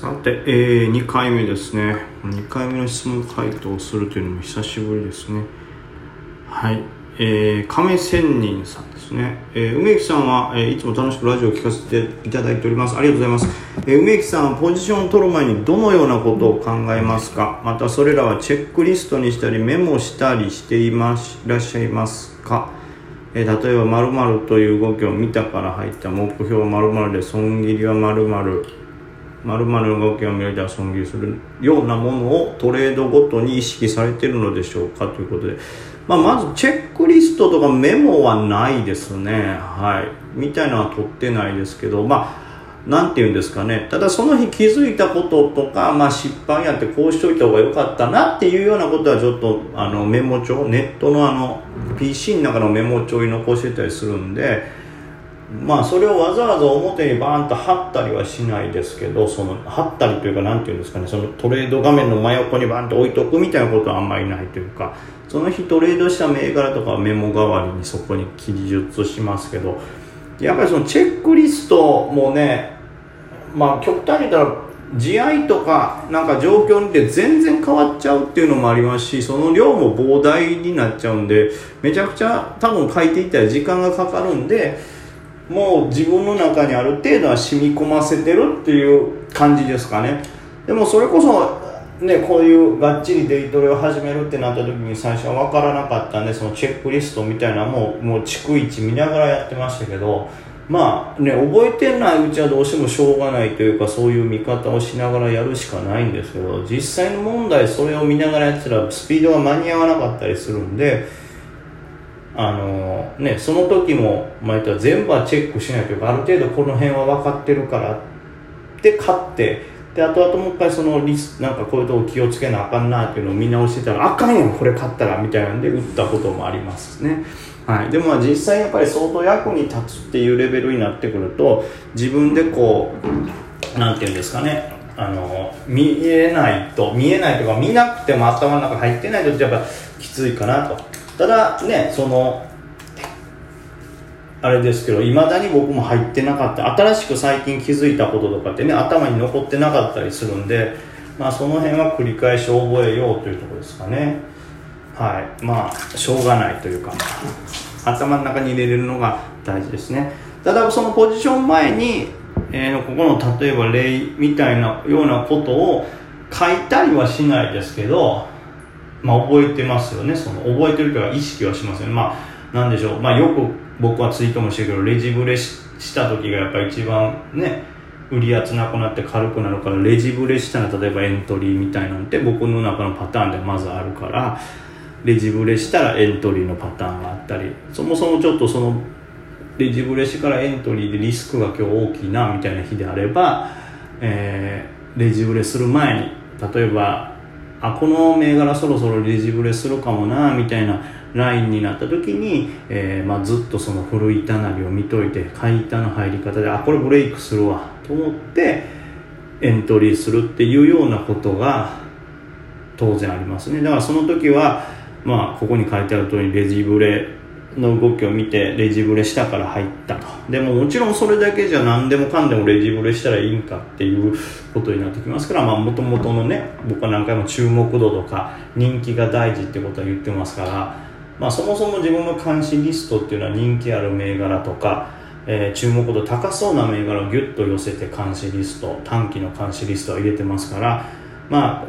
さて、えー、2回目ですね。2回目の質問回答をするというのも久しぶりですね。はい。えー、亀仙人さんですね。えー、梅木さんは、えー、いつも楽しくラジオを聞かせていただいております。ありがとうございます。えー、梅木さんはポジションを取る前にどのようなことを考えますか？またそれらはチェックリストにしたりメモしたりしていますいらっしゃいますか？えー、例えば〇〇という動きを見たから入った目標は〇〇で損切りは〇〇〇〇の動きを見ると損切りするようなものをトレードごとに意識されているのでしょうかということで、まあ、まずチェックリストとかメモはないですね。はい。みたいなのは取ってないですけど。まあなんて言うんですかね。ただその日気づいたこととか、まあ、失敗やってこうしといた方が良かったなっていうようなことはちょっとあのメモ帳ネットのあの PC の中のメモ帳に残してたりするんでまあそれをわざわざ表にバーンと貼ったりはしないですけどその貼ったりというか何て言うんですかねそのトレード画面の真横にバーンと置いとくみたいなことはあんまりないというかその日トレードした銘柄とかメモ代わりにそこに記述しますけどやっぱりそのチェックリストもねまあ極端に言ったら試合とかなんか状況によって全然変わっちゃうっていうのもありますしその量も膨大になっちゃうんでめちゃくちゃ多分書いていったら時間がかかるんでもう自分の中にある程度は染み込ませてるっていう感じですかね。でもそれこそね、こういうがっちりデイトレを始めるってなった時に最初は分からなかったんでそのチェックリストみたいなのももう逐一見ながらやってましたけどまあね覚えてないうちはどうしてもしょうがないというかそういう見方をしながらやるしかないんですけど実際の問題それを見ながらやってたらスピードが間に合わなかったりするんであのねその時も、まあ、全部はチェックしないというかある程度この辺は分かってるからって買ってで後々もう一回そのリスなんかこういうとこ気をつけなあかんなっていうのを見直してたらあかんやんこれ買ったらみたいなんで売ったこともありますね、はい、でも実際やっぱり相当役に立つっていうレベルになってくると自分でこうなんていうんですかね。あの見えないと見えないとか見なくても頭の中入ってないとやっぱきついかなと。ただねそのあれですけどいまだに僕も入ってなかった新しく最近気づいたこととかってね頭に残ってなかったりするんで、まあ、その辺は繰り返し覚えようというところですかね。はい。まあしょうがないというか頭の中に入れれるのが大事ですね。ただそのポジション前に、えー、ここの例えば例みたいなようなことを書いたりはしないですけどまあ覚えてますよね。その覚えてるというか意識はしますよね。まあなんでしょう。まあよく僕はツイートもしてるけどレジブレした時がやっぱり一番ね売り圧なくなって軽くなるからレジブレしたら例えばエントリーみたいなんて僕の中のパターンでまずあるからレジブレしたらエントリーのパターンがあったりそもそもちょっとそのレジブレしてからエントリーでリスクが今日大きいなみたいな日であれば、えー、レジブレする前に例えばあこの銘柄そろそろレジブレするかもなみたいなラインになった時に、えー、まあ、ずっとその古い板なりを見といて買い板の入り方であこれブレイクするわと思ってエントリーするっていうようなことが当然ありますね。だからその時はまあここに書いてある通りレジブレの動きを見てレジブレしたから入ったと。でももちろんそれだけじゃ何でもかんでもレジブレしたらいいんかっていうことになってきますからまあもともとのね僕は何回も注目度とか人気が大事ってことは言ってますからまあ、そもそも自分の監視リストっていうのは人気ある銘柄とか、えー、注目度高そうな銘柄をギュッと寄せて監視リスト短期の監視リストを入れてますからまあ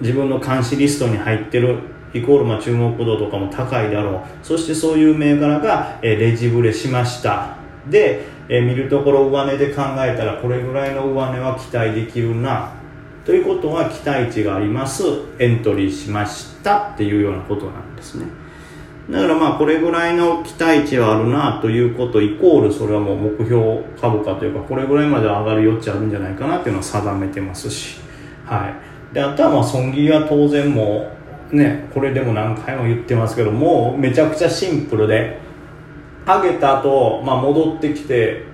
自分の監視リストに入ってるイコールま注目度とかも高いだろう。そしてそういう銘柄が、え、レジブレしました。で、え、見るところ上値で考えたらこれぐらいの上値は期待できるな。ということは期待値があります。エントリーしましたっていうようなことなんですね。だからまあこれぐらいの期待値はあるなということイコールそれはもう目標株価というかこれぐらいまで上がる余地あるんじゃないかなっていうのは定めてますし、はい、であとはまあ損切りは当然もうねこれでも何回も言ってますけどもうめちゃくちゃシンプルで上げた後、まあ戻ってきて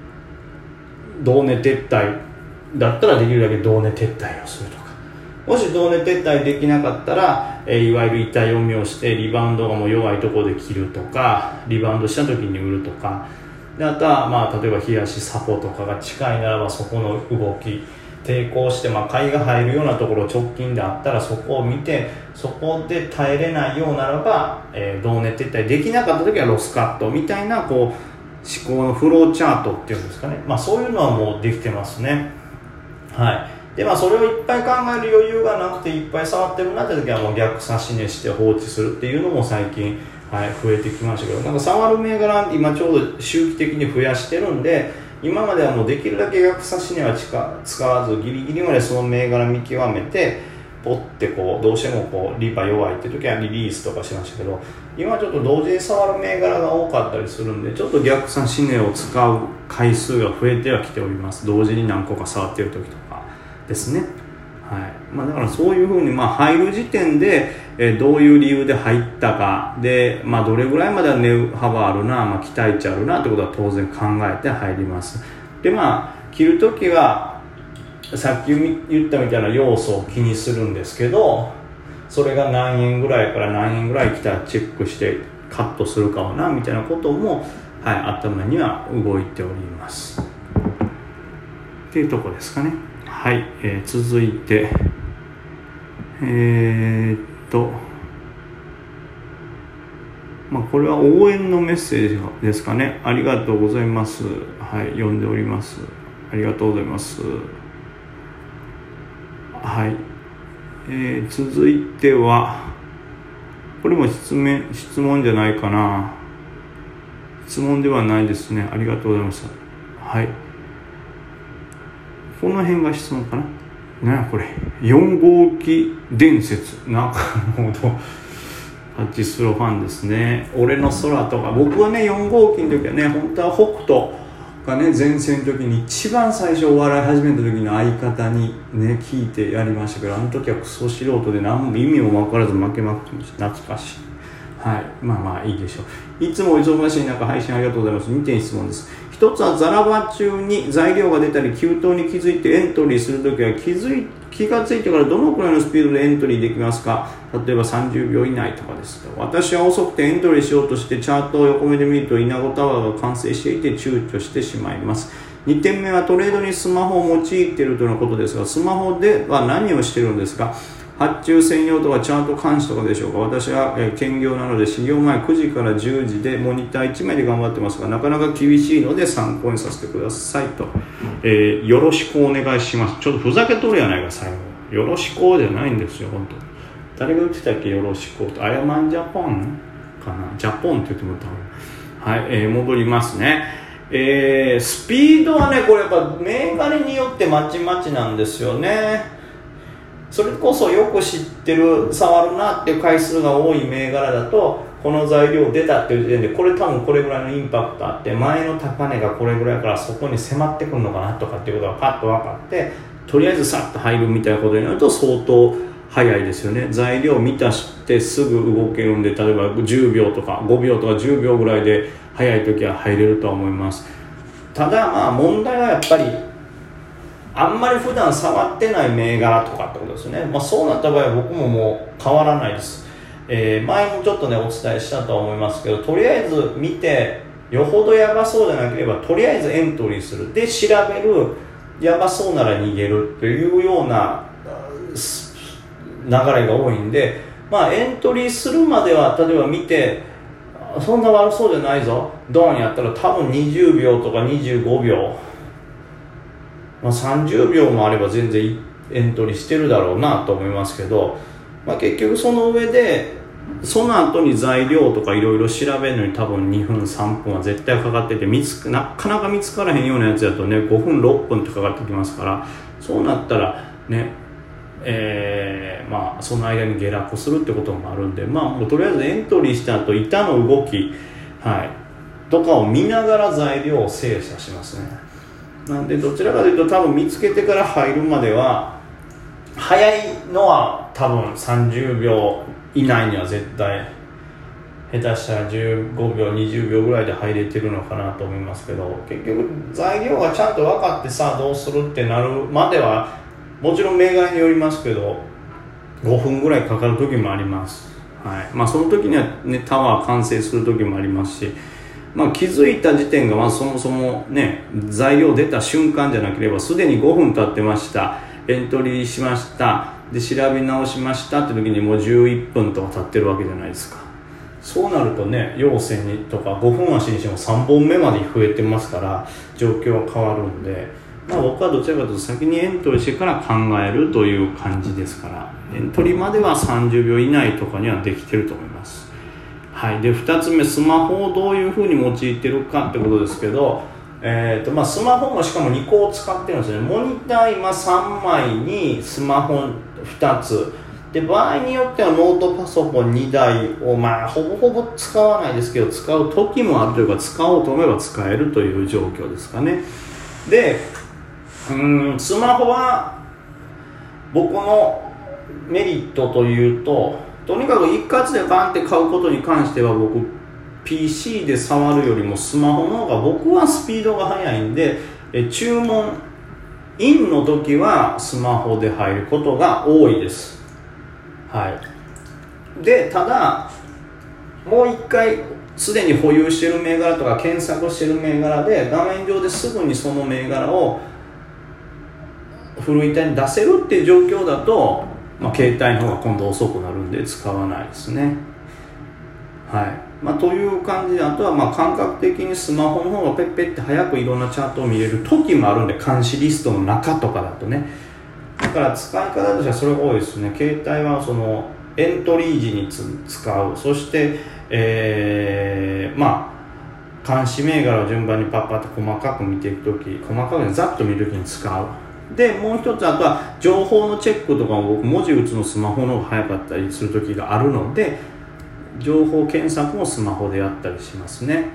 同値撤退だったらできるだけ同値撤退をするとか。もし同値撤退できなかったら、えー、いわゆる痛い読みをしてリバウンドがもう弱いところで切るとかリバウンドした時に売るとか。であとは、まあ、例えば冷やしサポとかが近いならばそこの動き抵抗して、まあ、買いが入るようなところ直近であったらそこを見てそこで耐えれないようならば、えー、同値撤退できなかった時はロスカットみたいなこう思考のフローチャートっていうんですかね、まあ、そういうのはもうできてますね。はい。でまあそれをいっぱい考える余裕がなくていっぱい触ってるなって時はもう逆差し値して放置するっていうのも最近、はい、増えてきましたけどなんか触る銘柄今ちょうど周期的に増やしてるんで今まではもうできるだけ逆差し値は使わずギリギリまでその銘柄見極めてポッてこうどうしてもこうリバ弱いって時はリリースとかしましたけど今ちょっと同時に触る銘柄が多かったりするんでちょっと逆差し値を使う回数が増えてはきております。同時に何個か触ってる時とかですね。はい。まあ、だからそういうふうにまあ入る時点で、えどういう理由で入ったか。で、まあ、どれぐらいまでは値幅あるな、まあ、期待値あるなってことは当然考えて入ります。でまあ切るときはさっき言ったみたいな要素を気にするんですけどそれが何円ぐらいから何円ぐらい来たらチェックしてカットするかもなみたいなことも、はい、頭には動いております。っていうとこですかね。はい、えー、続いてえー、っとまあこれは応援のメッセージですかね。ありがとうございます。はい読んでおります。ありがとうございます。はい、えー、続いてはこれも質問質問じゃないかな。質問ではないですね。ありがとうございましたはい。この辺が質問かな。なこれ。4号機伝説。なるほどタッチスロファンですね。俺の空とか。僕はね4号機の時はね本当は北斗がね前線の時に一番最初お笑い始めた時の相方にね聞いてやりましたけどあの時はクソ素人で何も意味も分からず負けまくってました。懐かしい。はい。まあまあいいでしょう。いつも忙しい中配信ありがとうございます。2点質問です。一つはザラバ中に材料が出たり急騰に気づいてエントリーするときは気づい気がついてからどのくらいのスピードでエントリーできますか？例えば30秒以内とかですと。私は遅くてエントリーしようとしてチャートを横目で見るとイナゴタワーが完成していて躊躇してしまいます。2点目はトレードにスマホを用いているとのことですがスマホでは何をしているんですか？発注専用とかチャート監視とかでしょうか？私は、えー、兼業なので始業前9時から10時でモニター1枚で頑張ってますがなかなか厳しいので参考にさせてくださいと、えー、よろしくお願いします。ちょっとふざけとるやないか最後。よろしくじゃないんですよ本当。誰が言ってたっけよろしくと。あやまんジャポンかな？ジャポンって言ってもらったはい、えー、戻りますね。えー、スピードはねこれやっぱ銘柄によってまちまちなんですよねそれこそよく知ってる触るなっていう回数が多い銘柄だとこの材料出たっていう時点でこれ多分これぐらいのインパクトあって前の高値がこれぐらいからそこに迫ってくるのかなとかっていうことがパッと分かってとりあえずさっと入るみたいなことになると相当早いですよね。材料満たしてすぐ動けるんで例えば10秒とか5秒とか10秒ぐらいで早い時は入れるとは思います。ただまあ問題はやっぱりあんまり普段触ってない銘柄とかってことですね、まあ、そうなった場合は僕ももう変わらないです、えー、前もちょっとねお伝えしたと思いますけどとりあえず見てよほどやばそうじゃなければとりあえずエントリーする。で調べる。やばそうなら逃げるっていうような流れが多いんで、まあ、エントリーするまでは例えば見てそんな悪そうじゃないぞ。ドンやったら多分20秒とか25秒。まあ、30秒もあれば全然エントリーしてるだろうなと思いますけど、まあ、結局その上でその後に材料とかいろいろ調べるのに多分2分3分は絶対かかってて見つなかなか見つからへんようなやつだとね5分6分ってかかってきますからそうなったらねえー、まあその間に下落するってこともあるんでまあもうとりあえずエントリーした後板の動きはいとかを見ながら材料を精査しますね。なんでどちらかというと多分見つけてから入るまでは早いのは多分30秒以内には絶対下手したら15秒20秒ぐらいで入れてるのかなと思いますけど結局材料がちゃんと分かってさどうするってなるまではもちろん銘柄によりますけど5分ぐらいかかる時もあります、はい。まあ、その時には、ね、タワー完成する時もありますしまあ、気づいた時点がまあそもそもね材料出た瞬間じゃなければすでに5分経ってました。エントリーしました。で調べ直しました。って時にもう11分とか経ってるわけじゃないですか。そうなるとね要請にとか5分足にしても3本目まで増えてますから状況は変わるんで、まあ、僕はどちらかというと先にエントリーしてから考えるという感じですからエントリーまでは30秒以内とかにはできてると思います。はい、で2つ目スマホをどういうふうに用いてるかってことですけど、えーとまあ、スマホもしかも2個を使ってるんですよね。モニター今3枚にスマホ2つ。で場合によってはノートパソコン2台をまあほぼほぼ使わないですけど使う時もあるというか使おうと思えば使えるという状況ですかね。でうんスマホは僕のメリットというととにかく一括でバンって買うことに関しては僕 PC で触るよりもスマホの方が僕はスピードが速いんでえ注文インの時はスマホで入ることが多いです。はい。でただもう一回すでに保有している銘柄とか検索している銘柄で画面上ですぐにその銘柄をフル板に出せるっていう状況だとまあ、携帯の方が今度遅くなるんで使わないですね。はい。まあ、という感じであとはまあ感覚的にスマホの方がペッペって早くいろんなチャートを見れる時もあるんで監視リストの中とかだとね。だから使い方としてはそれが多いですね。携帯はそのエントリー時に使う。そして、えー、まあ監視銘柄を順番にパッパッと細かく見ていく時細かくざっと見る時に使う。でもう一つあとは情報のチェックとかも僕文字打つのスマホの方が早かったりする時があるので情報検索もスマホでやったりしますね。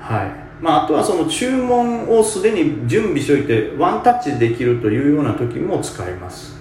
はい。まあ、あとはその注文をすでに準備しておいてワンタッチできるというような時も使います。